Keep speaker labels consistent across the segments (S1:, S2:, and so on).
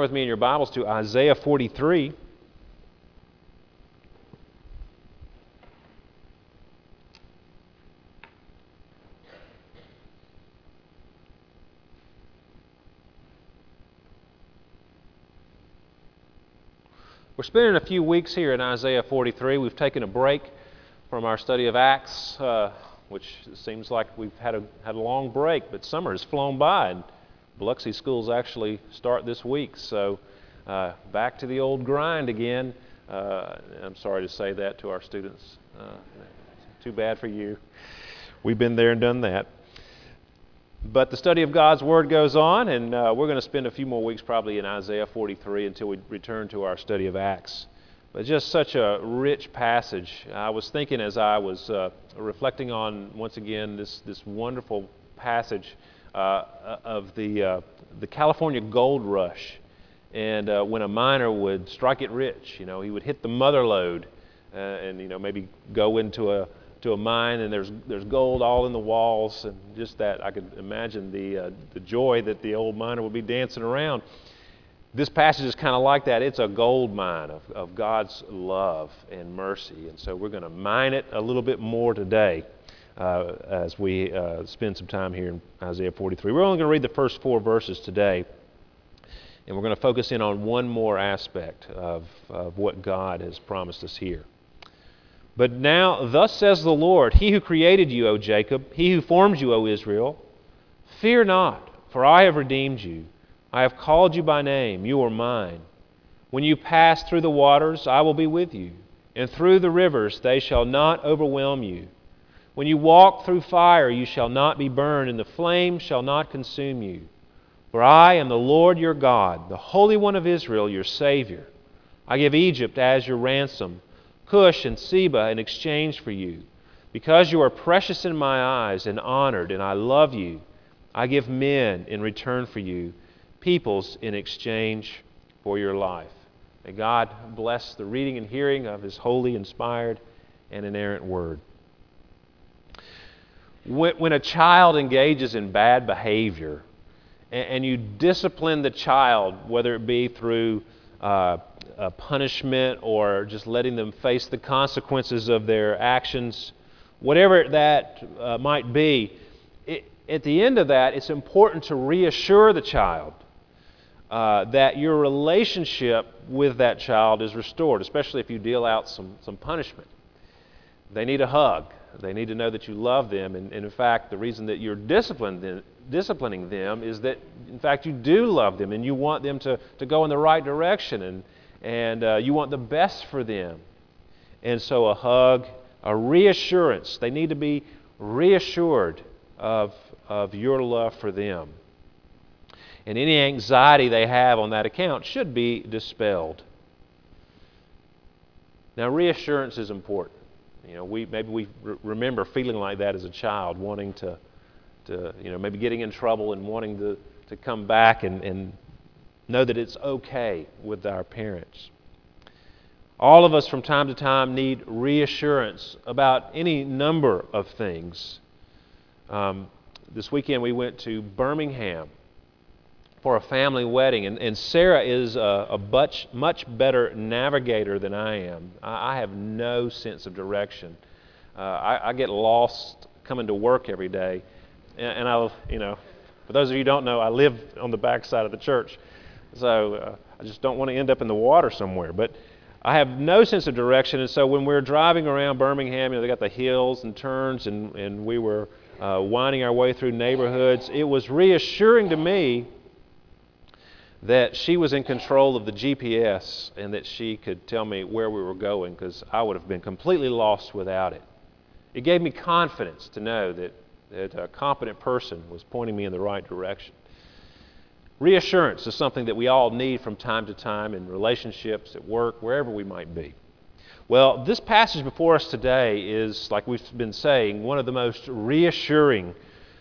S1: turn with me in your Bibles to Isaiah 43. We're spending a few weeks here in Isaiah 43. We've taken a break from our study of Acts, uh, which seems like we've had a, had a long break, but summer has flown by, and Biloxi schools actually start this week. So uh, back to the old grind again. Uh, I'm sorry to say that to our students. Uh, too bad for you. We've been there and done that. But the study of God's Word goes on, and uh, we're going to spend a few more weeks probably in Isaiah 43 until we return to our study of Acts. But just such a rich passage. I was thinking as I was uh, reflecting on, once again, this, this wonderful passage of the, uh, the California gold rush. And uh, when a miner would strike it rich, you know, he would hit the mother lode uh, and, you know, maybe go into a to a mine and there's there's gold all in the walls and just that I could imagine the uh, the joy that the old miner would be dancing around. This passage is kind of like that. It's a gold mine of, of God's love and mercy. And so we're going to mine it a little bit more today uh, as we uh, spend some time here in Isaiah 43. We're only going to read the first four verses today. And we're going to focus in on one more aspect of, of what God has promised us here. But now, thus says the Lord, He who created you, O Jacob, He who formed you, O Israel, fear not, for I have redeemed you. I have called you by name, you are mine. When you pass through the waters, I will be with you, and through the rivers, they shall not overwhelm you. When you walk through fire, you shall not be burned, and the flame shall not consume you. For I am the Lord your God, the Holy One of Israel, your Savior. I give Egypt as your ransom Cush and Seba in exchange for you. Because you are precious in my eyes and honored, and I love you, I give men in return for you, peoples in exchange for your life. May God bless the reading and hearing of His holy, inspired, and inerrant word. When, a child engages in bad behavior, and, you discipline the child, whether it be through uh, punishment or just letting them face the consequences of their actions, whatever that uh, might be, it, at the end of that, it's important to reassure the child uh, that your relationship with that child is restored, especially if you deal out some, some punishment. They need a hug. They need to know that you love them. And, and in fact, the reason that you're disciplining them is that, in fact, you do love them and you want them to, to go in the right direction. And, and uh, you want the best for them. And so a hug, a reassurance, they need to be reassured of, of your love for them. And any anxiety they have on that account should be dispelled. Now, reassurance is important. You know, we maybe we re- remember feeling like that as a child, wanting to, to, you know, maybe getting in trouble and wanting to, to come back and, and know that it's okay with our parents. All of us from time to time need reassurance about any number of things. Um, this weekend we went to Birmingham for a family wedding, and, and Sarah is a, a much, much better navigator than I am. I, I have no sense of direction. Uh, I, I, get lost coming to work every day, and, and I, you know, for those of you who don't know, I live on the back side of the church. So uh, I just don't want to end up in the water somewhere. But I have no sense of direction, and so when we were driving around Birmingham, you know, they got the hills and turns, and, and we were uh, winding our way through neighborhoods. It was reassuring to me that she was in control of the GPS and that she could tell me where we were going because I would have been completely lost without it. It gave me confidence to know that, that a competent person was pointing me in the right direction. Reassurance is something that we all need from time to time in relationships, at work, wherever we might be. Well, this passage before us today is, like we've been saying, one of the most reassuring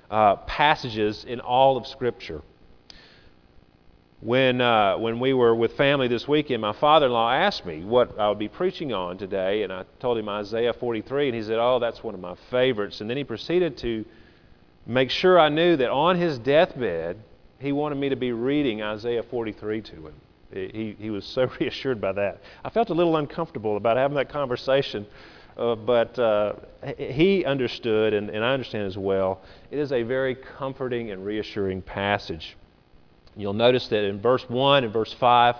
S1: uh, passages in all of Scripture. When, uh, when we were with family this weekend, my father in law asked me what I would be preaching on today, and I told him Isaiah 43, and he said, Oh, that's one of my favorites. And then he proceeded to make sure I knew that on his deathbed, he wanted me to be reading Isaiah 43 to him. He, he was so reassured by that. I felt a little uncomfortable about having that conversation, uh, but uh, he understood, and, and I understand as well. It is a very comforting and reassuring passage. You'll notice that in verse 1 and verse 5,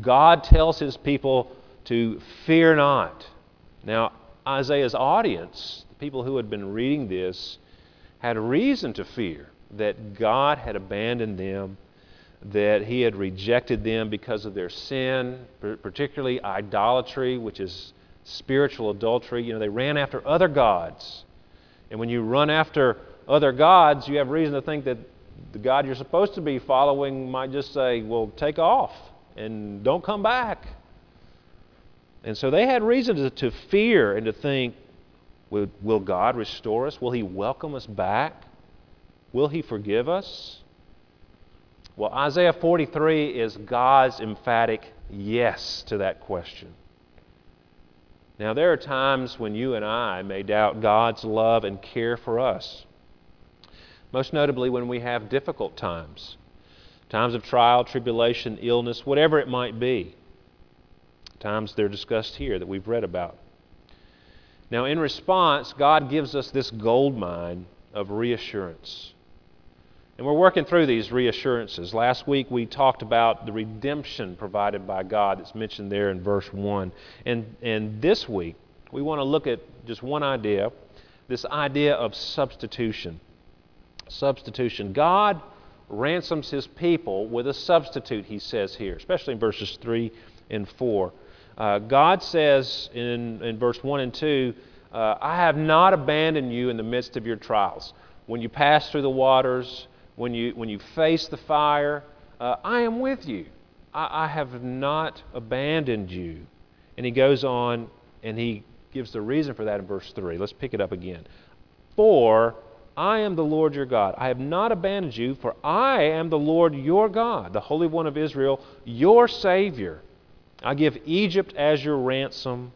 S1: God tells his people to fear not. Now, Isaiah's audience, the people who had been reading this, had reason to fear that God had abandoned them, that He had rejected them because of their sin, particularly idolatry, which is spiritual adultery. You know, they ran after other gods. And when you run after other gods, you have reason to think that the God you're supposed to be following might just say, well, take off and don't come back. And so they had reason to, to fear and to think, will, will God restore us? Will He welcome us back? Will He forgive us? Well, Isaiah 43 is God's emphatic yes to that question. Now, there are times when you and I may doubt God's love and care for us. Most notably, when we have difficult times times of trial, tribulation, illness, whatever it might be. Times they're discussed here that we've read about. Now, in response, God gives us this gold mine of reassurance. And we're working through these reassurances. Last week we talked about the redemption provided by God that's mentioned there in verse 1. And, and this week we want to look at just one idea this idea of substitution. Substitution. God ransoms his people with a substitute, he says here, especially in verses 3 and 4. Uh, God says in, in verse 1 and 2, uh, I have not abandoned you in the midst of your trials. When you pass through the waters, when you, when you face the fire, uh, I am with you. I, I have not abandoned you. And he goes on and he gives the reason for that in verse 3. Let's pick it up again. For I am the Lord your God. I have not abandoned you, for I am the Lord your God, the Holy One of Israel, your Savior. I give Egypt as your ransom,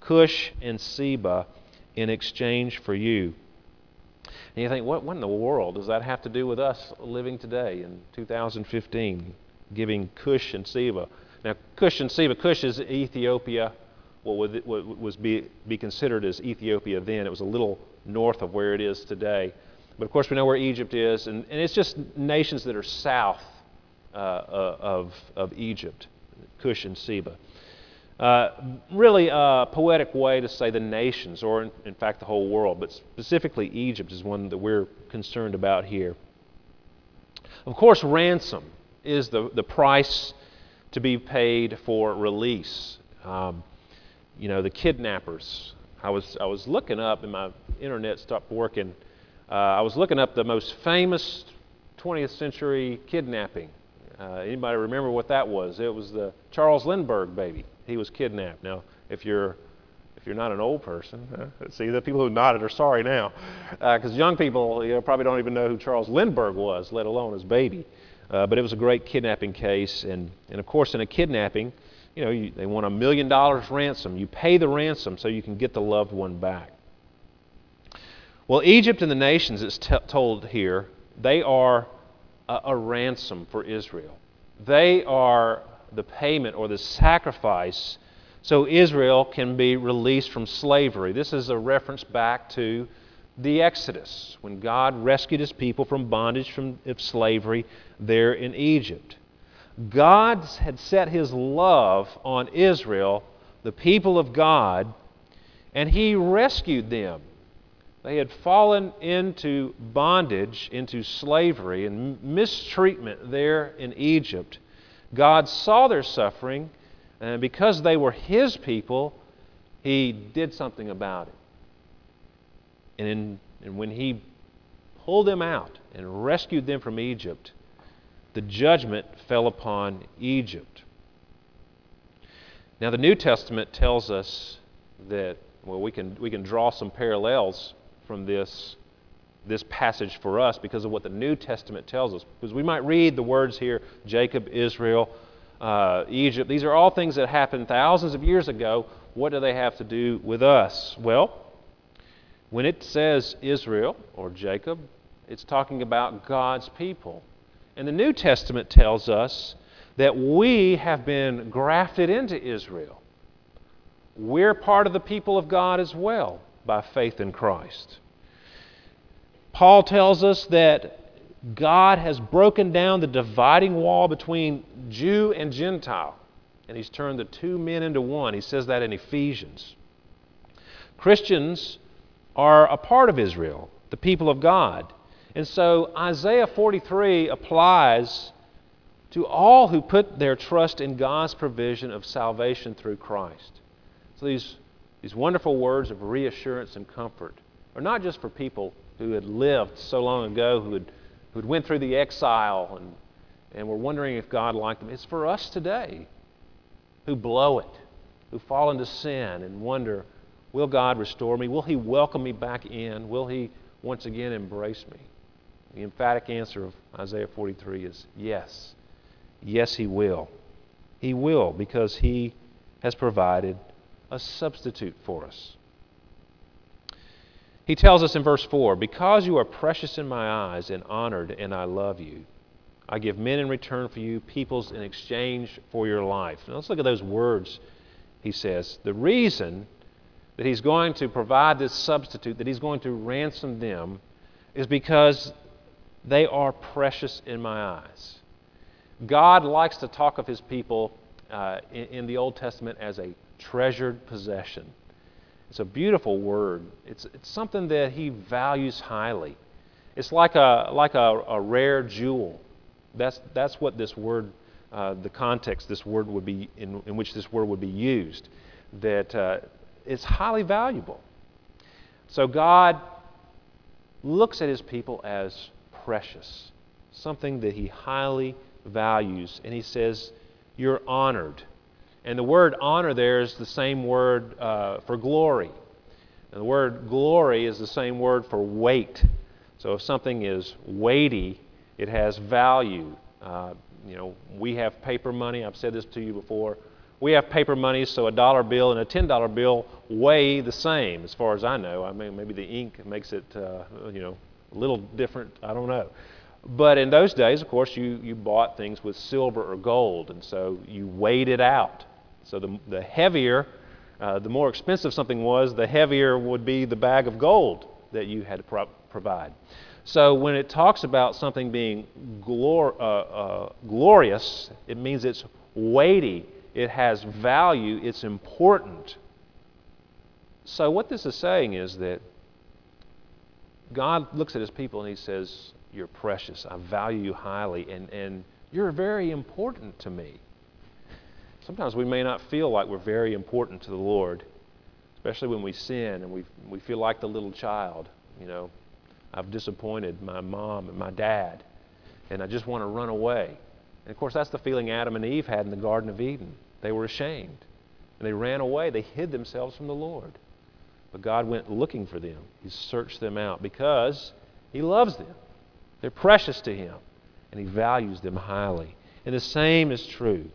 S1: Cush and Seba in exchange for you. And you think, what, what in the world does that have to do with us living today in 2015, giving Cush and Seba? Now, Cush and Seba, Cush is Ethiopia, what would was be, be considered as Ethiopia then. It was a little north of where it is today. But of course, we know where Egypt is, and, and it's just nations that are south uh, uh of, of Egypt, Cush and Seba. Uh, really a poetic way to say the nations, or in, in, fact the whole world, but specifically Egypt is one that we're concerned about here. Of course, ransom is the, the price to be paid for release. Um, you know, the kidnappers. I was, I was looking up, and my internet stopped working. Uh, I was looking up the most famous 20th century kidnapping. Uh, anybody remember what that was? It was the Charles Lindbergh baby he was kidnapped. Now, if you're if you're not an old person, uh, see the people who nodded are sorry now, because uh, young people you know, probably don't even know who Charles Lindbergh was, let alone his baby. Uh, but it was a great kidnapping case, and and of course in a kidnapping, you know you, they want a million dollars ransom. You pay the ransom so you can get the loved one back. Well, Egypt and the nations, it's t- told here, they are a, a ransom for Israel. They are the payment or the sacrifice so Israel can be released from slavery. This is a reference back to the Exodus, when God rescued his people from bondage from slavery there in Egypt. God had set his love on Israel, the people of God, and he rescued them. They had fallen into bondage, into slavery and mistreatment there in Egypt. God saw their suffering, and because they were His people, He did something about it. And, in, and when He pulled them out and rescued them from Egypt, the judgment fell upon Egypt. Now, the New Testament tells us that, well, we can, we can draw some parallels from this this passage for us because of what the New Testament tells us. Because we might read the words here Jacob, Israel, uh, Egypt. These are all things that happened thousands of years ago. What do they have to do with us? Well, when it says Israel or Jacob, it's talking about God's people. And the New Testament tells us that we have been grafted into Israel. We're part of the people of God as well by faith in Christ. Paul tells us that God has broken down the dividing wall between Jew and Gentile, and He's turned the two men into one. He says that in Ephesians. Christians are a part of Israel, the people of God. And so Isaiah 43 applies to all who put their trust in God's provision of salvation through Christ. So these, these wonderful words of reassurance and comfort are not just for people who had lived so long ago, who had, who had went through the exile and, and were wondering if God liked them. It's for us today who blow it, who fall into sin and wonder, will God restore me? Will He welcome me back in? Will He once again embrace me? The emphatic answer of Isaiah 43 is yes. Yes, He will. He will because He has provided a substitute for us. He tells us in verse 4 Because you are precious in my eyes and honored, and I love you, I give men in return for you, peoples in exchange for your life. Now let's look at those words, he says. The reason that he's going to provide this substitute, that he's going to ransom them, is because they are precious in my eyes. God likes to talk of his people uh, in, in the Old Testament as a treasured possession. It's a beautiful word. It's, it's something that he values highly. It's like a, like a, a rare jewel. That's, that's what this word, uh, the context this word would be, in, in which this word would be used, that uh, it's highly valuable. So God looks at his people as precious, something that he highly values. And he says, You're honored. And the word honor there is the same word uh, for glory. And the word glory is the same word for weight. So if something is weighty, it has value. Uh, you know, we have paper money. I've said this to you before. We have paper money, so a dollar bill and a ten dollar bill weigh the same, as far as I know. I mean, maybe the ink makes it, uh, you know, a little different. I don't know. But in those days, of course, you, you bought things with silver or gold, and so you weighed it out. So the, the heavier, uh, the more expensive something was, the heavier would be the bag of gold that you had to pro- provide. So when it talks about something being glor- uh, uh, glorious, it means it's weighty, it has value, it's important. So what this is saying is that God looks at his people and he says, You're precious. I value you highly, and, and you're very important to me. Sometimes we may not feel like we're very important to the Lord, especially when we sin and we, we feel like the little child. You know, I've disappointed my mom and my dad, and I just want to run away. And of course, that's the feeling Adam and Eve had in the Garden of Eden. They were ashamed, and they ran away. They hid themselves from the Lord. But God went looking for them. He searched them out because He loves them. They're precious to Him, and He values them highly. And the same is true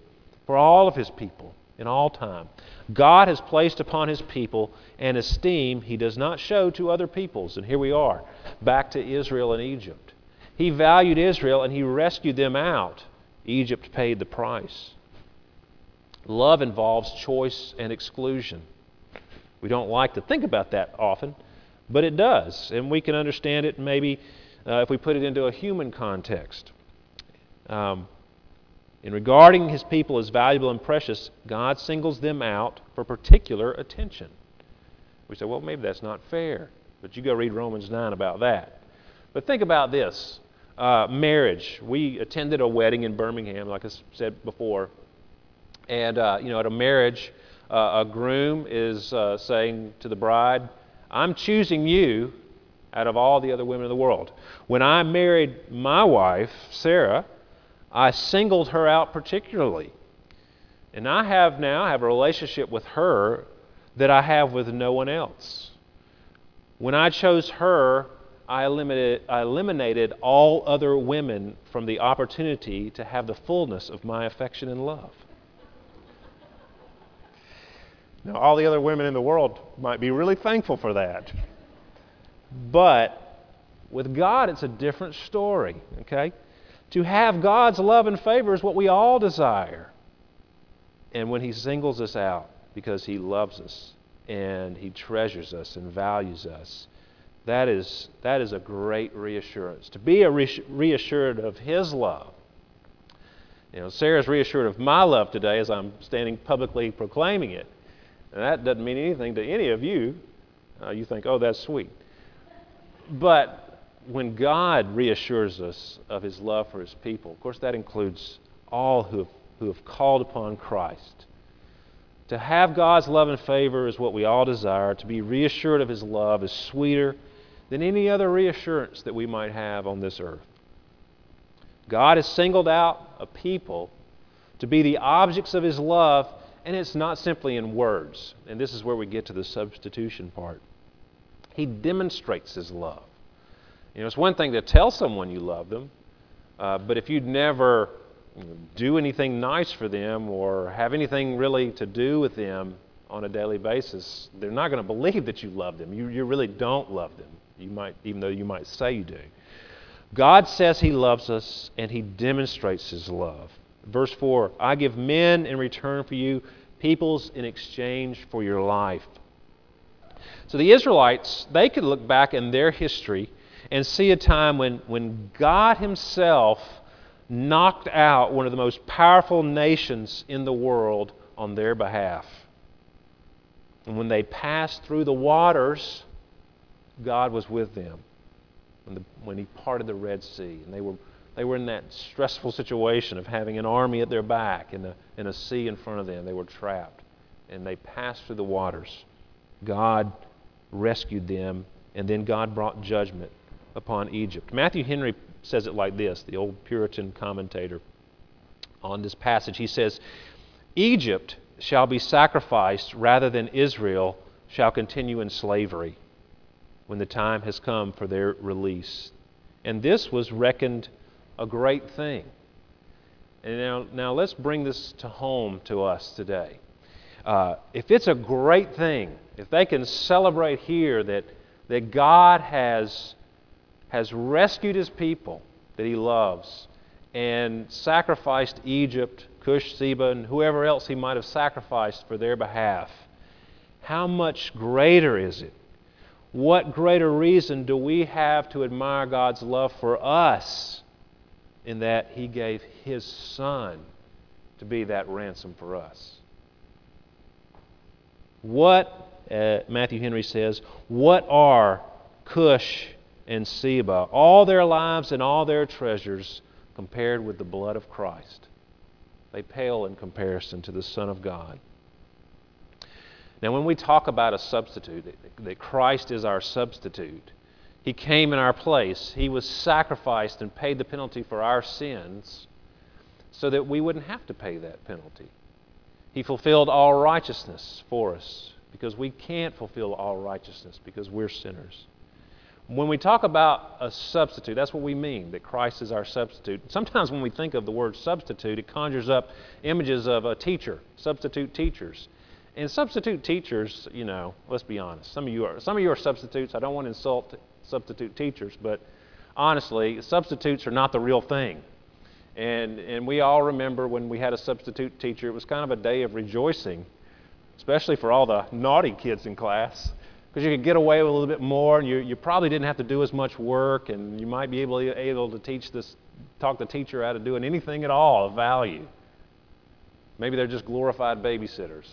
S1: for all of His people in all time. God has placed upon His people an esteem He does not show to other peoples. And here we are, back to Israel and Egypt. He valued Israel and He rescued them out. Egypt paid the price. Love involves choice and exclusion. We don't like to think about that often, but it does. And we can understand it maybe uh, if we put it into a human context. Um, in regarding his people as valuable and precious, God singles them out for particular attention. We say, well, maybe that's not fair. But you go read Romans 9 about that. But think about this uh, marriage. We attended a wedding in Birmingham, like I said before. And, uh, you know, at a marriage, uh, a groom is uh, saying to the bride, I'm choosing you out of all the other women in the world. When I married my wife, Sarah, I singled her out particularly. And I have now have a relationship with her that I have with no one else. When I chose her, I eliminated, I eliminated all other women from the opportunity to have the fullness of my affection and love. Now, all the other women in the world might be really thankful for that. But with God, it's a different story, okay? To have God's love and favor is what we all desire. And when He singles us out because He loves us and He treasures us and values us, that is, that is a great reassurance. To be reassured of His love. You know, Sarah's reassured of my love today as I'm standing publicly proclaiming it. And that doesn't mean anything to any of you. Uh, you think, oh, that's sweet. But when God reassures us of His love for His people, of course, that includes all who have, who have called upon Christ. To have God's love and favor is what we all desire. To be reassured of His love is sweeter than any other reassurance that we might have on this earth. God has singled out a people to be the objects of His love, and it's not simply in words. And this is where we get to the substitution part. He demonstrates His love. You know, it's one thing to tell someone you love them, uh, but if you'd never do anything nice for them or have anything really to do with them on a daily basis, they're not going to believe that you love them. You, you really don't love them. You might, even though you might say you do. God says He loves us, and He demonstrates His love. Verse 4 I give men in return for you, peoples in exchange for your life. So the Israelites, they could look back in their history and see a time when, when God Himself knocked out one of the most powerful nations in the world on their behalf. And when they passed through the waters, God was with them when, the, when He parted the Red Sea. And they were, they were in that stressful situation of having an army at their back and a, and a sea in front of them. They were trapped. And they passed through the waters. God rescued them, and then God brought judgment upon Egypt. Matthew Henry says it like this, the old Puritan commentator on this passage. He says, Egypt shall be sacrificed rather than Israel shall continue in slavery when the time has come for their release. And this was reckoned a great thing. And now, now let's bring this to home to us today. Uh, if it's a great thing, if they can celebrate here that, that God has has rescued his people that he loves and sacrificed Egypt, Cush, Seba, and whoever else he might have sacrificed for their behalf. How much greater is it? What greater reason do we have to admire God's love for us in that he gave his son to be that ransom for us? What, uh, Matthew Henry says, what are Cush and Seba, all their lives and all their treasures compared with the blood of Christ. They pale in comparison to the Son of God. Now, when we talk about a substitute, that Christ is our substitute, He came in our place, He was sacrificed and paid the penalty for our sins so that we wouldn't have to pay that penalty. He fulfilled all righteousness for us because we can't fulfill all righteousness because we're sinners. When we talk about a substitute, that's what we mean, that Christ is our substitute. Sometimes when we think of the word substitute, it conjures up images of a teacher, substitute teachers. And substitute teachers, you know, let's be honest. Some of you are some of you are substitutes. I don't want to insult substitute teachers, but honestly, substitutes are not the real thing. And and we all remember when we had a substitute teacher, it was kind of a day of rejoicing, especially for all the naughty kids in class because you could get away with a little bit more, and you, you probably didn't have to do as much work, and you might be able, able to teach this, talk the teacher out of doing anything at all of value. Maybe they're just glorified babysitters.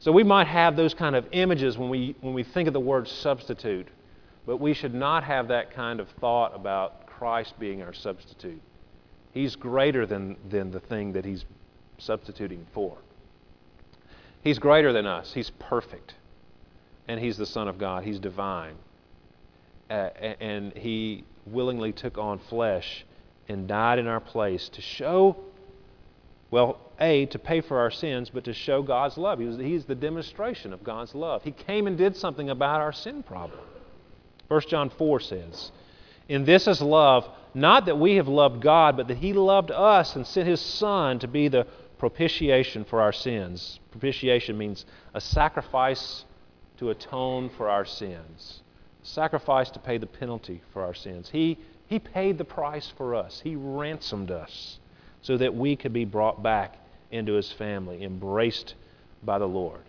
S1: So we might have those kind of images when we, when we think of the word substitute, but we should not have that kind of thought about Christ being our substitute. He's greater than, than the thing that He's substituting for. He's greater than us, He's perfect and he's the Son of God. He's divine. Uh, and he willingly took on flesh and died in our place to show, well, A, to pay for our sins, but to show God's love. He was, he's the demonstration of God's love. He came and did something about our sin problem. 1 John 4 says, In this is love, not that we have loved God, but that He loved us and sent His Son to be the propitiation for our sins. Propitiation means a sacrifice to atone for our sins, A sacrifice to pay the penalty for our sins. He, He paid the price for us, He ransomed us so that we could be brought back into His family, embraced by the Lord.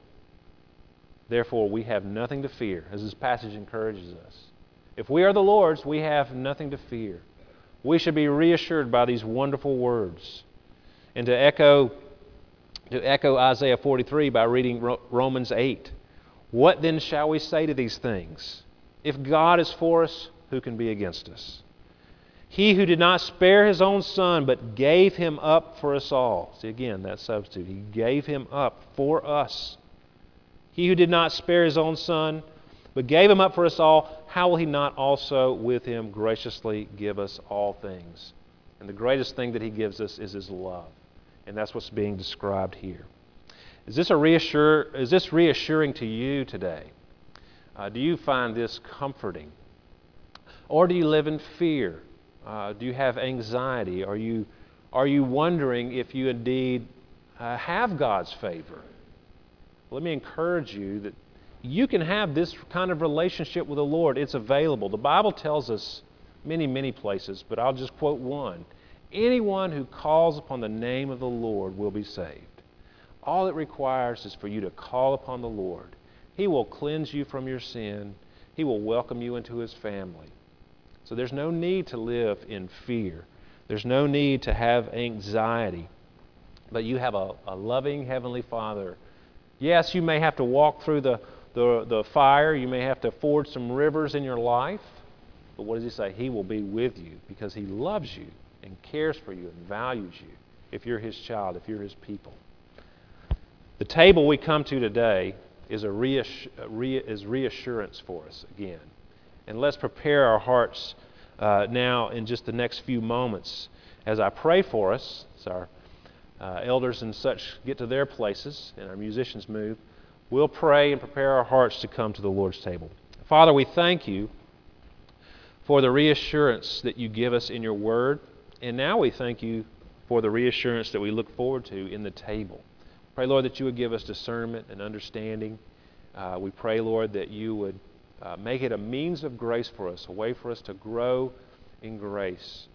S1: Therefore, we have nothing to fear, as this passage encourages us. If we are the Lord's, we have nothing to fear. We should be reassured by these wonderful words. And to echo, to echo Isaiah 43 by reading Romans 8. What then shall we say to these things? If God is for us, who can be against us? He who did not spare his own son, but gave him up for us all. See again, that substitute. He gave him up for us. He who did not spare his own son, but gave him up for us all, how will he not also with him graciously give us all things? And the greatest thing that he gives us is his love. And that's what's being described here. Is this, a reassure, is this reassuring to you today? Uh, do you find this comforting? Or do you live in fear? Uh, do you have anxiety? Are you, are you wondering if you indeed uh, have God's favor? Let me encourage you that you can have this kind of relationship with the Lord. It's available. The Bible tells us many, many places, but I'll just quote one. Anyone who calls upon the name of the Lord will be saved. All it requires is for you to call upon the Lord. He will cleanse you from your sin, He will welcome you into His family. So there's no need to live in fear, there's no need to have anxiety. But you have a, a loving Heavenly Father. Yes, you may have to walk through the, the, the fire, you may have to ford some rivers in your life. But what does He say? He will be with you because He loves you and cares for you and values you if you're His child, if you're His people. The table we come to today is, a reass- is reassurance for us again. And let's prepare our hearts uh, now in just the next few moments as I pray for us, as our uh, elders and such get to their places and our musicians move. We'll pray and prepare our hearts to come to the Lord's table. Father, we thank you for the reassurance that you give us in your word. And now we thank you for the reassurance that we look forward to in the table. Pray, Lord, that you would give us discernment and understanding. Uh, we pray, Lord, that you would uh, make it a means of grace for us, a way for us to grow in grace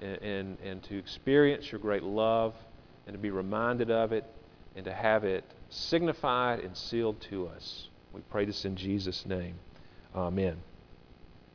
S1: and, and, and to experience your great love and to be reminded of it and to have it signified and sealed to us. We pray this in Jesus' name. Amen.